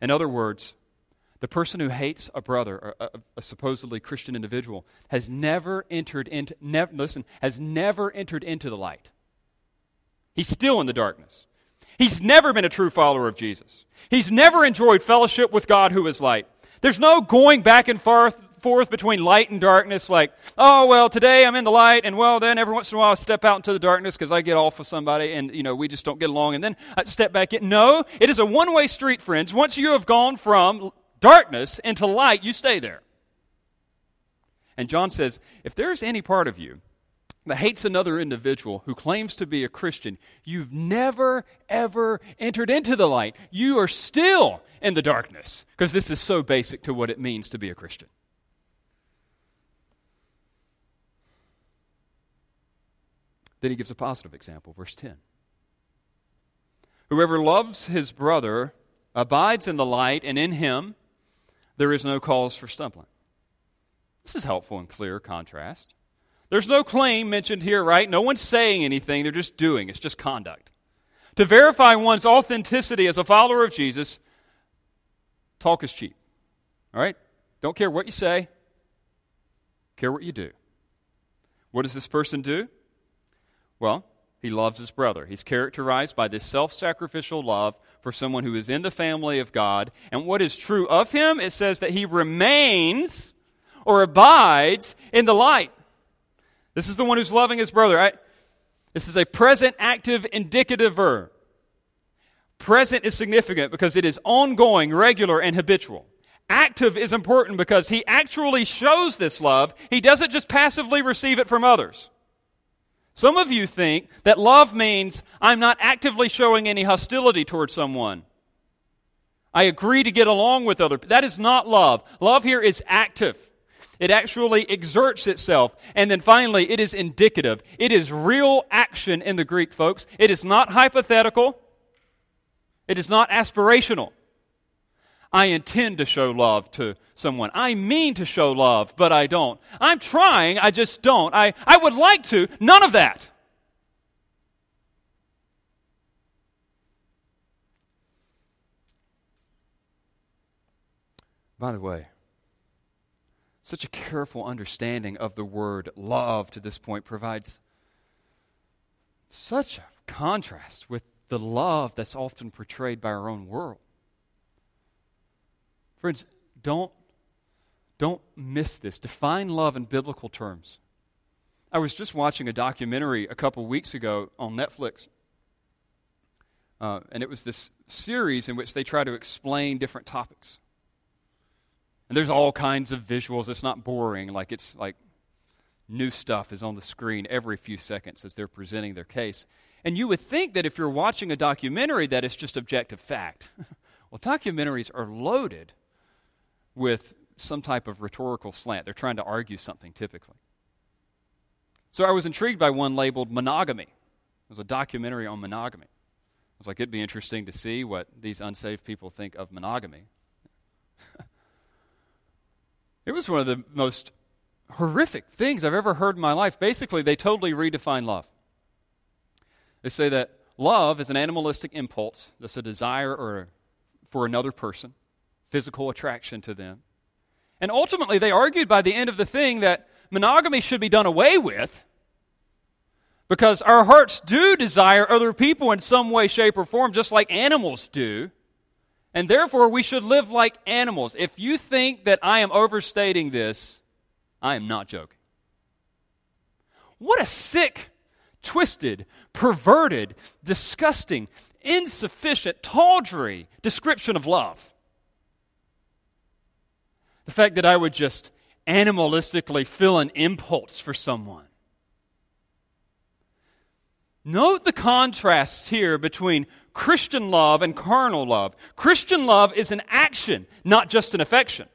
In other words, the person who hates a brother, a, a, supposedly Christian individual, has never entered into, listen, has never entered into the light. He's still in the darkness. He's never been a true follower of Jesus. He's never enjoyed fellowship with God who is light. There's no going back and forth forth between light and darkness, like, oh, well, today I'm in the light, and well, then every once in a while I step out into the darkness because I get off with somebody and, you know, we just don't get along, and then I step back in. No, it is a one way street, friends. Once you have gone from darkness into light, you stay there. And John says, if there's any part of you that hates another individual who claims to be a Christian, you've never, ever entered into the light. You are still in the darkness because this is so basic to what it means to be a Christian. Then he gives a positive example, verse 10. Whoever loves his brother abides in the light, and in him there is no cause for stumbling. This is helpful and clear contrast. There's no claim mentioned here, right? No one's saying anything, they're just doing. It's just conduct. To verify one's authenticity as a follower of Jesus, talk is cheap. All right? Don't care what you say, care what you do. What does this person do? Well, he loves his brother. He's characterized by this self sacrificial love for someone who is in the family of God. And what is true of him, it says that he remains or abides in the light. This is the one who's loving his brother. Right? This is a present active indicative verb. Present is significant because it is ongoing, regular, and habitual. Active is important because he actually shows this love. He doesn't just passively receive it from others. Some of you think that love means I'm not actively showing any hostility towards someone. I agree to get along with other. That is not love. Love here is active. It actually exerts itself. And then finally, it is indicative. It is real action in the Greek, folks. It is not hypothetical. It is not aspirational. I intend to show love to someone. I mean to show love, but I don't. I'm trying, I just don't. I, I would like to. None of that. By the way, such a careful understanding of the word love to this point provides such a contrast with the love that's often portrayed by our own world. Friends, don't, don't miss this. Define love in biblical terms. I was just watching a documentary a couple weeks ago on Netflix. Uh, and it was this series in which they try to explain different topics. And there's all kinds of visuals. It's not boring. Like it's like new stuff is on the screen every few seconds as they're presenting their case. And you would think that if you're watching a documentary that it's just objective fact. well, documentaries are loaded with some type of rhetorical slant. They're trying to argue something typically. So I was intrigued by one labeled Monogamy. It was a documentary on monogamy. I was like, it'd be interesting to see what these unsaved people think of monogamy. it was one of the most horrific things I've ever heard in my life. Basically, they totally redefine love. They say that love is an animalistic impulse that's a desire or for another person, physical attraction to them. And ultimately, they argued by the end of the thing that monogamy should be done away with because our hearts do desire other people in some way, shape, or form, just like animals do. And therefore, we should live like animals. If you think that I am overstating this, I am not joking. What a sick, twisted, perverted, disgusting, insufficient, tawdry description of love. The fact that I would just animalistically feel an impulse for someone. Note the contrast here between Christian love and carnal love. Christian love is an action, not just an affection.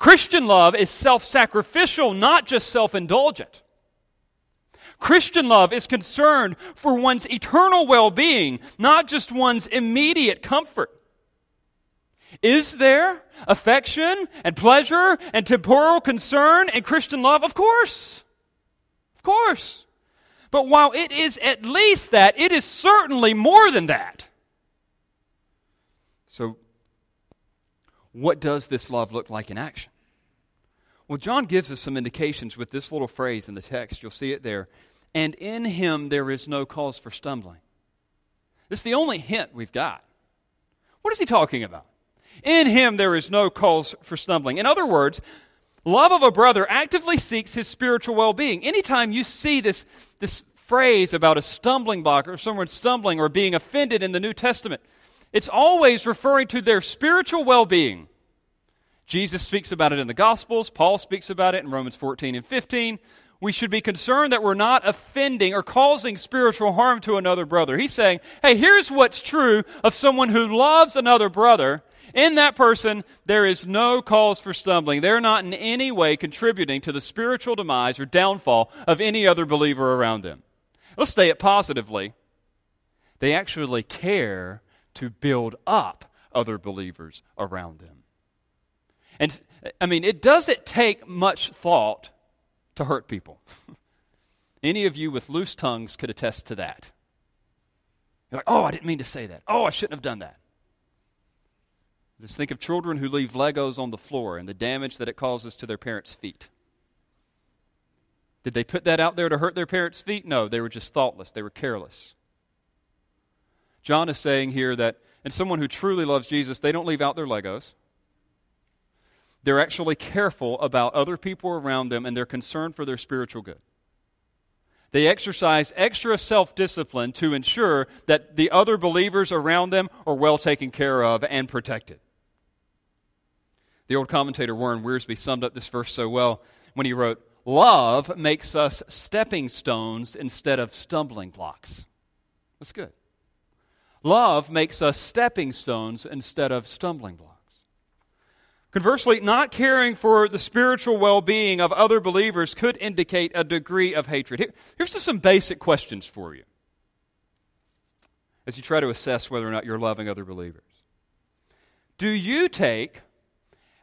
Christian love is self sacrificial, not just self indulgent. Christian love is concerned for one's eternal well being, not just one's immediate comfort. Is there affection and pleasure and temporal concern in Christian love? Of course. Of course. But while it is at least that, it is certainly more than that. So, what does this love look like in action? Well, John gives us some indications with this little phrase in the text. You'll see it there. And in him there is no cause for stumbling. This is the only hint we've got. What is he talking about? In him there is no cause for stumbling. In other words, love of a brother actively seeks his spiritual well being. Anytime you see this, this phrase about a stumbling block or someone stumbling or being offended in the New Testament, it's always referring to their spiritual well being. Jesus speaks about it in the Gospels, Paul speaks about it in Romans 14 and 15. We should be concerned that we're not offending or causing spiritual harm to another brother. He's saying, hey, here's what's true of someone who loves another brother. In that person, there is no cause for stumbling. They're not in any way contributing to the spiritual demise or downfall of any other believer around them. Let's say it positively. They actually care to build up other believers around them. And I mean, it doesn't take much thought to hurt people. Any of you with loose tongues could attest to that. You're like, oh, I didn't mean to say that. Oh, I shouldn't have done that. Just think of children who leave Legos on the floor and the damage that it causes to their parents' feet. Did they put that out there to hurt their parents' feet? No, they were just thoughtless, they were careless. John is saying here that, and someone who truly loves Jesus, they don't leave out their Legos. They're actually careful about other people around them and they're concerned for their spiritual good. They exercise extra self discipline to ensure that the other believers around them are well taken care of and protected. The old commentator Warren Wiersbe summed up this verse so well when he wrote, Love makes us stepping stones instead of stumbling blocks. That's good. Love makes us stepping stones instead of stumbling blocks. Conversely, not caring for the spiritual well being of other believers could indicate a degree of hatred. Here, here's just some basic questions for you as you try to assess whether or not you're loving other believers. Do you take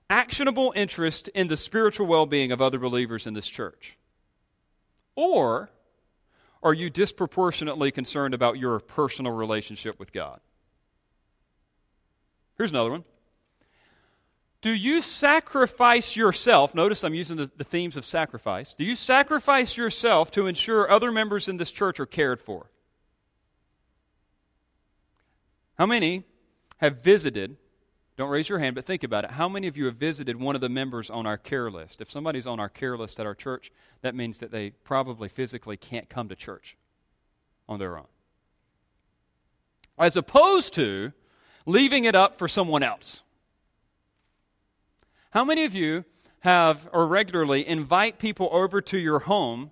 actionable interest in the spiritual well being of other believers in this church? Or are you disproportionately concerned about your personal relationship with God? Here's another one. Do you sacrifice yourself? Notice I'm using the, the, themes of sacrifice. Do you sacrifice yourself to ensure other members in this church are cared for? How many have visited? Don't raise your hand, but think about it. How many of you have visited one of the members on our care list? If somebody's on our care list at our church, that means that they probably physically can't come to church on their own. As opposed to leaving it up for someone else. How many of you have or regularly invite people over to your home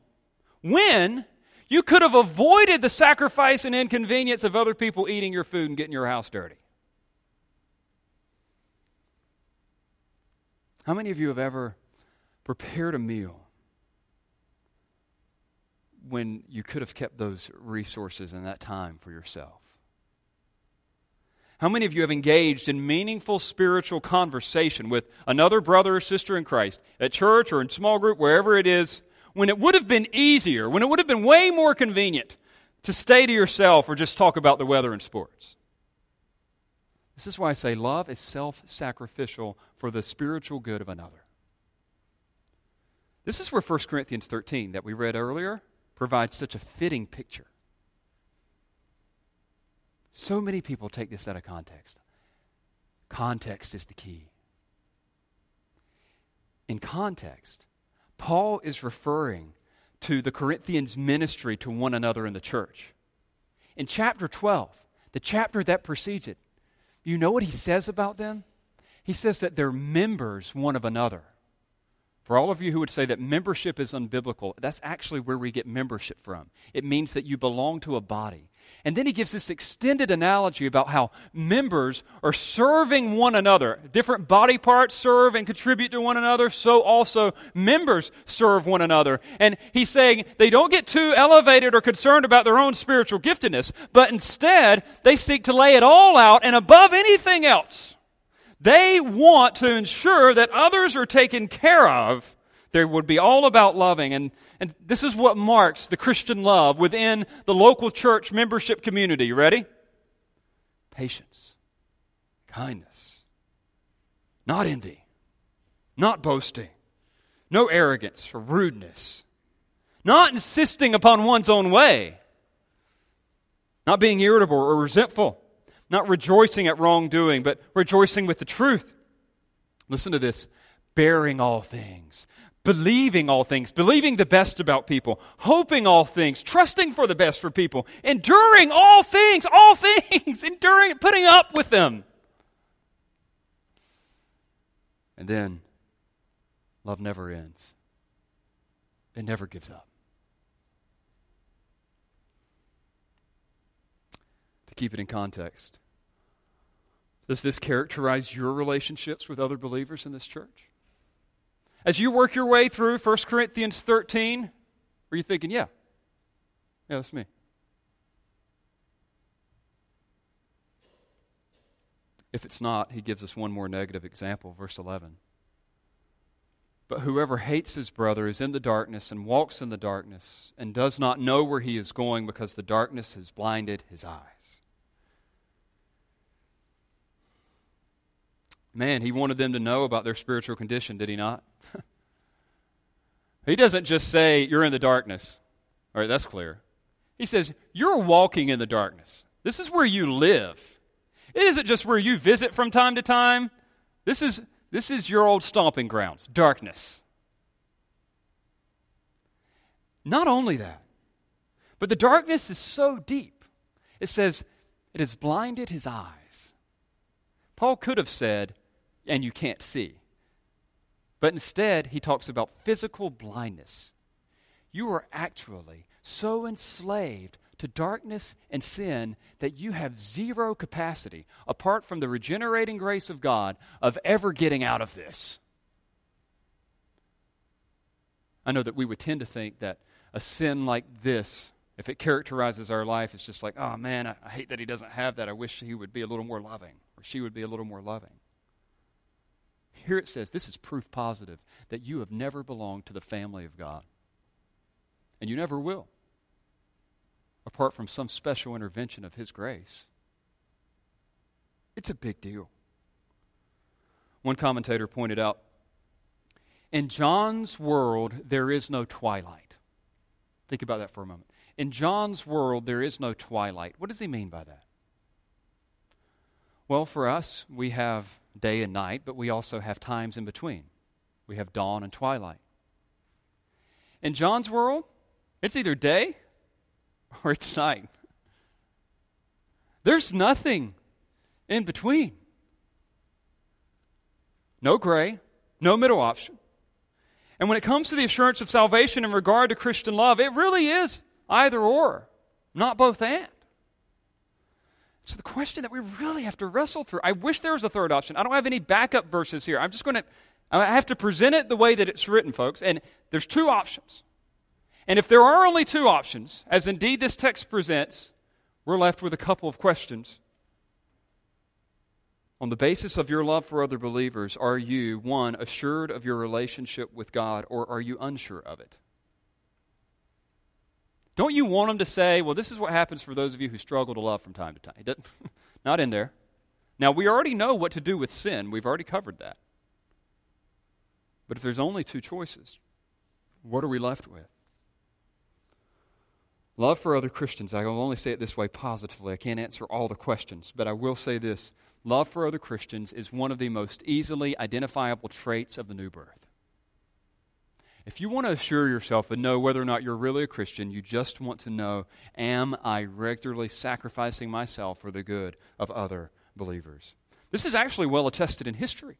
when you could have avoided the sacrifice and inconvenience of other people eating your food and getting your house dirty? How many of you have ever prepared a meal when you could have kept those resources and that time for yourself? How many of you have engaged in meaningful spiritual conversation with another brother or sister in Christ at church or in small group, wherever it is, when it would have been easier, when it would have been way more convenient to stay to yourself or just talk about the weather and sports? This is why I say love is self sacrificial for the spiritual good of another. This is where 1 Corinthians 13, that we read earlier, provides such a fitting picture. So many people take this out of context. Context is the key. In context, Paul is referring to the Corinthians' ministry to one another in the church. In chapter 12, the chapter that precedes it, you know what he says about them? He says that they're members one of another. For all of you who would say that membership is unbiblical, that's actually where we get membership from. It means that you belong to a body. And then he gives this extended analogy about how members are serving one another. Different body parts serve and contribute to one another, so also members serve one another. And he's saying they don't get too elevated or concerned about their own spiritual giftedness, but instead they seek to lay it all out and above anything else they want to ensure that others are taken care of. There would be all about loving. And, and this is what marks the Christian love within the local church membership community. You ready? Patience, kindness, not envy, not boasting, no arrogance or rudeness, not insisting upon one's own way, not being irritable or resentful not rejoicing at wrongdoing, but rejoicing with the truth. Listen to this. Bearing all things, believing all things, believing the best about people, hoping all things, trusting for the best for people, enduring all things, all things, enduring, putting up with them. And then love never ends, it never gives up. Keep it in context. Does this characterize your relationships with other believers in this church? As you work your way through 1 Corinthians 13, are you thinking, yeah, yeah, that's me? If it's not, he gives us one more negative example, verse 11. But whoever hates his brother is in the darkness and walks in the darkness and does not know where he is going because the darkness has blinded his eyes. Man, he wanted them to know about their spiritual condition, did he not? he doesn't just say, You're in the darkness. All right, that's clear. He says, You're walking in the darkness. This is where you live. It isn't just where you visit from time to time. This is, this is your old stomping grounds, darkness. Not only that, but the darkness is so deep. It says, It has blinded his eyes. Paul could have said, and you can't see. But instead, he talks about physical blindness. You are actually so enslaved to darkness and sin that you have zero capacity, apart from the regenerating grace of God, of ever getting out of this. I know that we would tend to think that a sin like this, if it characterizes our life, it's just like, oh man, I hate that he doesn't have that. I wish he would be a little more loving, or she would be a little more loving. Here it says this is proof positive that you have never belonged to the family of God. And you never will, apart from some special intervention of His grace. It's a big deal. One commentator pointed out in John's world, there is no twilight. Think about that for a moment. In John's world, there is no twilight. What does he mean by that? Well, for us, we have day and night, but we also have times in between. We have dawn and twilight. In John's world, it's either day or it's night. There's nothing in between. No gray, no middle option. And when it comes to the assurance of salvation in regard to Christian love, it really is either or, not both and. So the question that we really have to wrestle through, I wish there was a third option. I don't have any backup verses here. I'm just going to I have to present it the way that it's written, folks. And there's two options. And if there are only two options, as indeed this text presents, we're left with a couple of questions. On the basis of your love for other believers, are you, one, assured of your relationship with God, or are you unsure of it? Don't you want them to say, well, this is what happens for those of you who struggle to love from time to time? Not in there. Now, we already know what to do with sin. We've already covered that. But if there's only two choices, what are we left with? Love for other Christians, I will only say it this way positively. I can't answer all the questions, but I will say this love for other Christians is one of the most easily identifiable traits of the new birth. If you want to assure yourself and know whether or not you're really a Christian, you just want to know Am I regularly sacrificing myself for the good of other believers? This is actually well attested in history.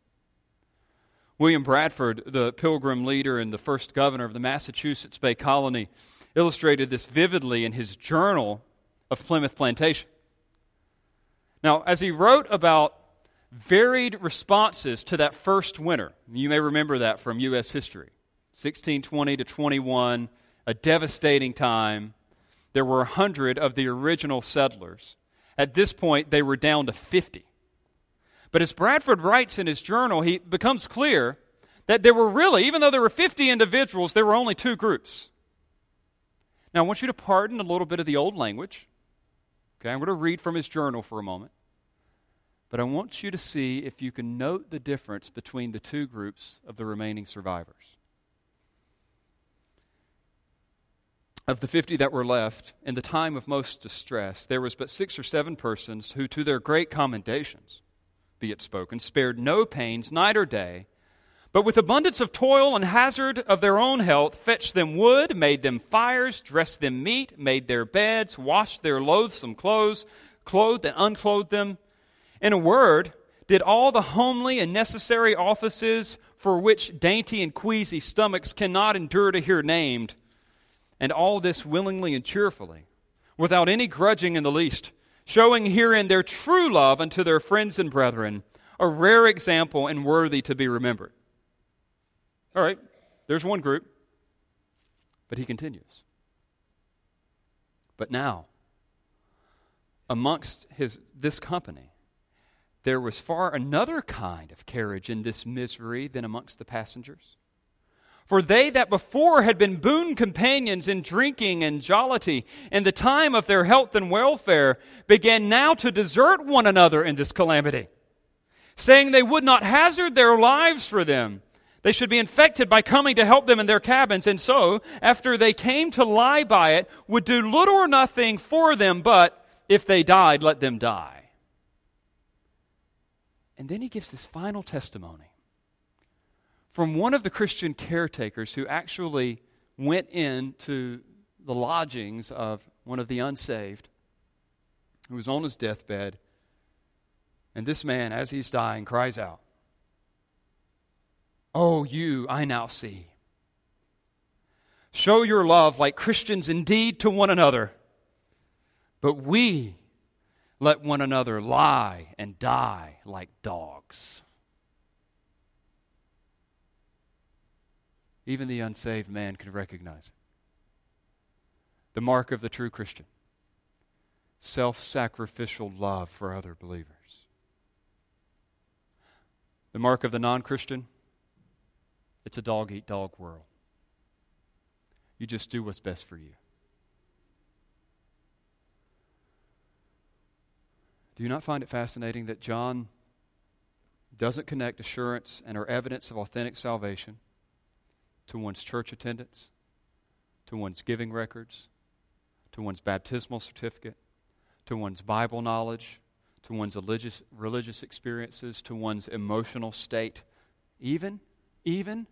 William Bradford, the pilgrim leader and the first governor of the Massachusetts Bay Colony, illustrated this vividly in his journal of Plymouth Plantation. Now, as he wrote about varied responses to that first winter, you may remember that from U.S. history 1620 to 21, a devastating time. There were 100 of the original settlers. At this point, they were down to 50. But as Bradford writes in his journal, he becomes clear that there were really, even though there were 50 individuals, there were only two groups. Now, I want you to pardon a little bit of the old language. Okay, I'm going to read from his journal for a moment. But I want you to see if you can note the difference between the two groups of the remaining survivors. Of the 50 that were left, in the time of most distress, there was but six or seven persons who, to their great commendations, be it spoken, spared no pains night or day but with abundance of toil and hazard of their own health, fetched them wood, made them fires, dressed them meat, made their beds, washed their loathsome clothes, clothed and unclothed them. In a word, did all the homely and necessary offices for which dainty and queasy stomachs cannot endure to hear named, and all this willingly and cheerfully, without any grudging in the least, showing herein their true love unto their friends and brethren, a rare example and worthy to be remembered. All right, there's one group. But he continues. But now, amongst his, this company, there was far another kind of carriage in this misery than amongst the passengers. For they that before had been boon companions in drinking and jollity in the time of their health and welfare began now to desert one another in this calamity, saying they would not hazard their lives for them. They should be infected by coming to help them in their cabins, and so, after they came to lie by it, would do little or nothing for them, but if they died, let them die. And then he gives this final testimony from one of the Christian caretakers who actually went into the lodgings of one of the unsaved who was on his deathbed. And this man, as he's dying, cries out, Oh, you, I now see. Show your love like Christians indeed to one another, but we let one another lie and die like dogs. Even the unsaved man can recognize it. The mark of the true Christian self sacrificial love for other believers. The mark of the non Christian? It's a dog eat dog world. You just do what's best for you. Do you not find it fascinating that John doesn't connect assurance and or evidence of authentic salvation to one's church attendance, to one's giving records, to one's baptismal certificate, to one's Bible knowledge, to one's religious, religious experiences, to one's emotional state, even, even,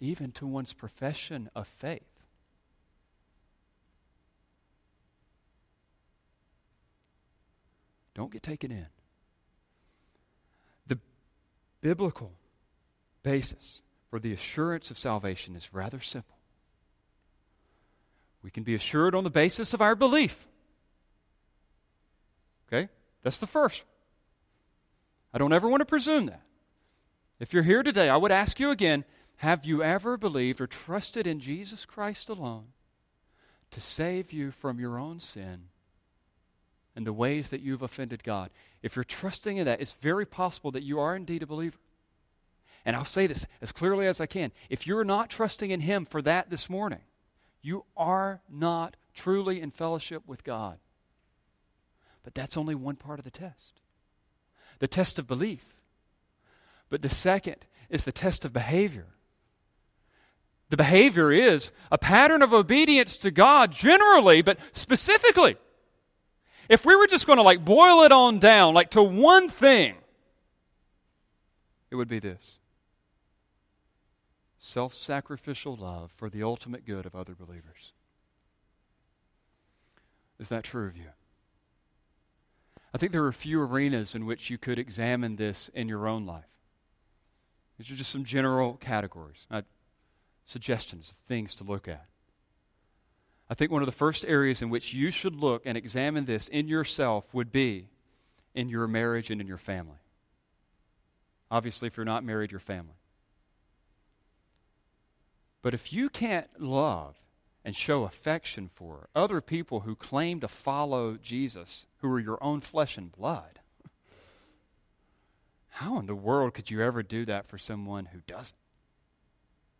even to one's profession of faith. Don't get taken in. The biblical basis for the assurance of salvation is rather simple. We can be assured on the basis of our belief. Okay? That's the first. I don't ever want to presume that. If you're here today, I would ask you again have you ever believed or trusted in Jesus Christ alone to save you from your own sin and the ways that you've offended God? If you're trusting in that, it's very possible that you are indeed a believer. And I'll say this as clearly as I can. If you're not trusting in Him for that this morning, you are not truly in fellowship with God. But that's only one part of the test the test of belief. But the second is the test of behavior. The behavior is a pattern of obedience to God generally, but specifically. If we were just going to like boil it on down, like to one thing, it would be this self sacrificial love for the ultimate good of other believers. Is that true of you? I think there are a few arenas in which you could examine this in your own life. These are just some general categories, uh, suggestions of things to look at. I think one of the first areas in which you should look and examine this in yourself would be in your marriage and in your family. Obviously, if you're not married, your family. But if you can't love and show affection for other people who claim to follow Jesus, who are your own flesh and blood, how in the world could you ever do that for someone who doesn't?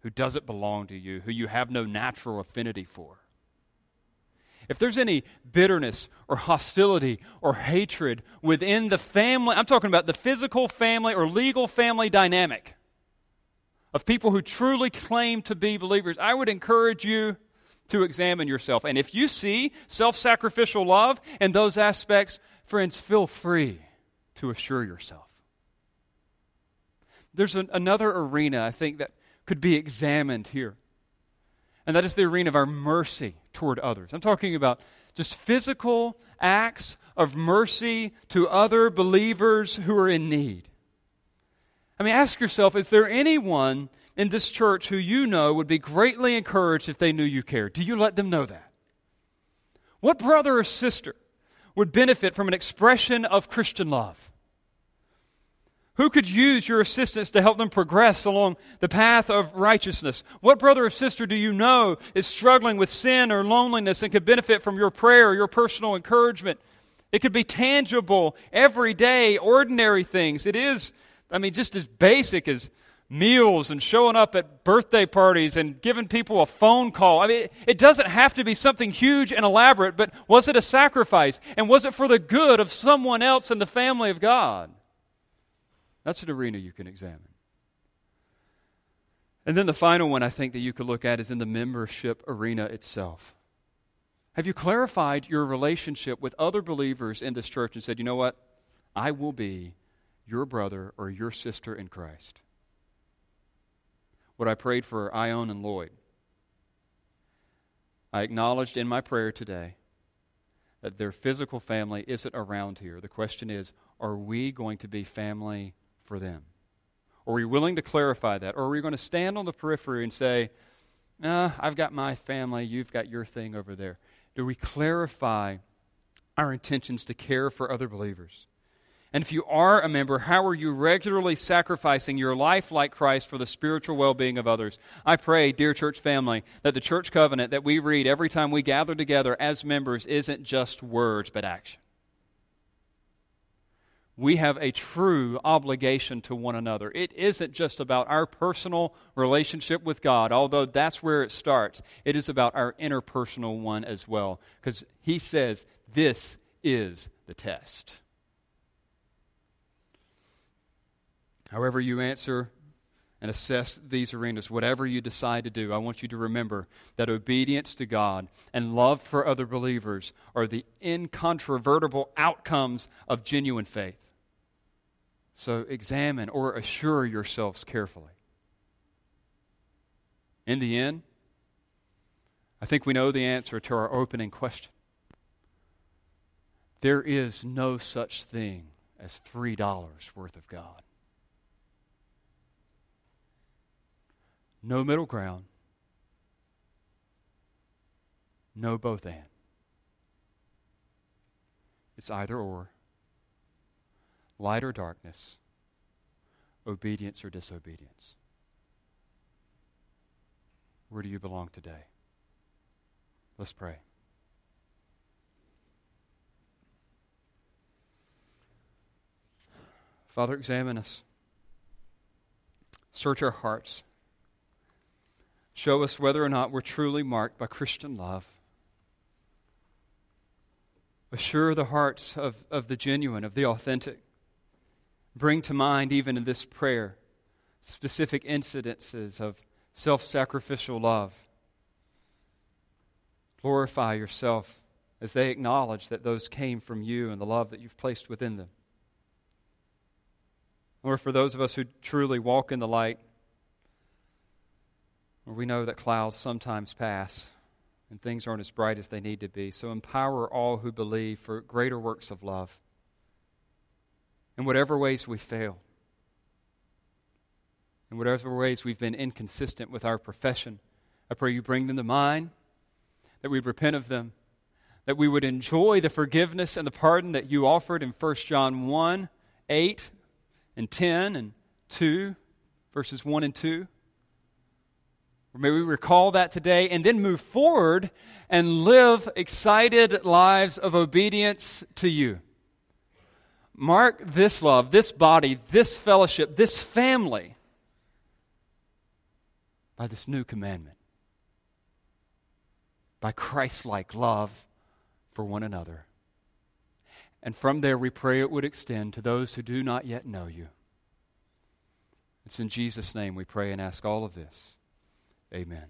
Who doesn't belong to you, who you have no natural affinity for? if there's any bitterness or hostility or hatred within the family, I'm talking about the physical family or legal family dynamic of people who truly claim to be believers, I would encourage you to examine yourself. And if you see self sacrificial love in those aspects, friends, feel free to assure yourself. There's an, another arena, I think, that could be examined here and that is the arena of our mercy toward others. I'm talking about just physical acts of mercy to other believers who are in need. I mean, ask yourself is there anyone in this church who you know would be greatly encouraged if they knew you cared? Do you let them know that? What brother or sister would benefit from an expression of Christian love? Who could use your assistance to help them progress along the path of righteousness? What brother or sister do you know is struggling with sin or loneliness and could benefit from your prayer or your personal encouragement? It could be tangible, everyday, ordinary things. It is, I mean, just as basic as meals and showing up at birthday parties and giving people a phone call. I mean, it doesn't have to be something huge and elaborate, but was it a sacrifice? And was it for the good of someone else in the family of God? That's an arena you can examine. And then the final one I think that you could look at is in the membership arena itself. Have you clarified your relationship with other believers in this church and said, you know what? I will be your brother or your sister in Christ? What I prayed for Ione and Lloyd. I acknowledged in my prayer today that their physical family isn't around here. The question is, are we going to be family for them? Are we willing to clarify that? Or are we going to stand on the periphery and say, nah, I've got my family, you've got your thing over there? Do we clarify our intentions to care for other believers? And if you are a member, how are you regularly sacrificing your life like Christ for the spiritual well being of others? I pray, dear church family, that the church covenant that we read every time we gather together as members isn't just words, but action. we have a true obligation to one another. It isn't just about our personal relationship with God, although that's where it starts. It is about our interpersonal one as well, because He says this is the test. However, you answer and assess these arenas, whatever you decide to do, I want you to remember that obedience to God and love for other believers are the incontrovertible outcomes of genuine faith. So examine or assure yourselves carefully. In the end, I think we know the answer to our opening question. There is no such thing as $3 worth of God. No middle ground. No both and. It's either or. Light or darkness. Obedience or disobedience. Where do you belong today? Let's pray. Father, examine us. Search our hearts. Show us whether or not we're truly marked by Christian love. Assure the hearts of, of the genuine, of the authentic. Bring to mind, even in this prayer, specific incidences of self sacrificial love. Glorify yourself as they acknowledge that those came from you and the love that you've placed within them. Or for those of us who truly walk in the light, we know that clouds sometimes pass and things aren't as bright as they need to be. So empower all who believe for greater works of love. In whatever ways we fail, in whatever ways we've been inconsistent with our profession, I pray you bring them to mind, that we'd repent of them, that we would enjoy the forgiveness and the pardon that you offered in 1 John 1 8 and 10 and 2, verses 1 and 2. May we recall that today and then move forward and live excited lives of obedience to you. Mark this love, this body, this fellowship, this family by this new commandment, by Christ like love for one another. And from there, we pray it would extend to those who do not yet know you. It's in Jesus' name we pray and ask all of this. Amen.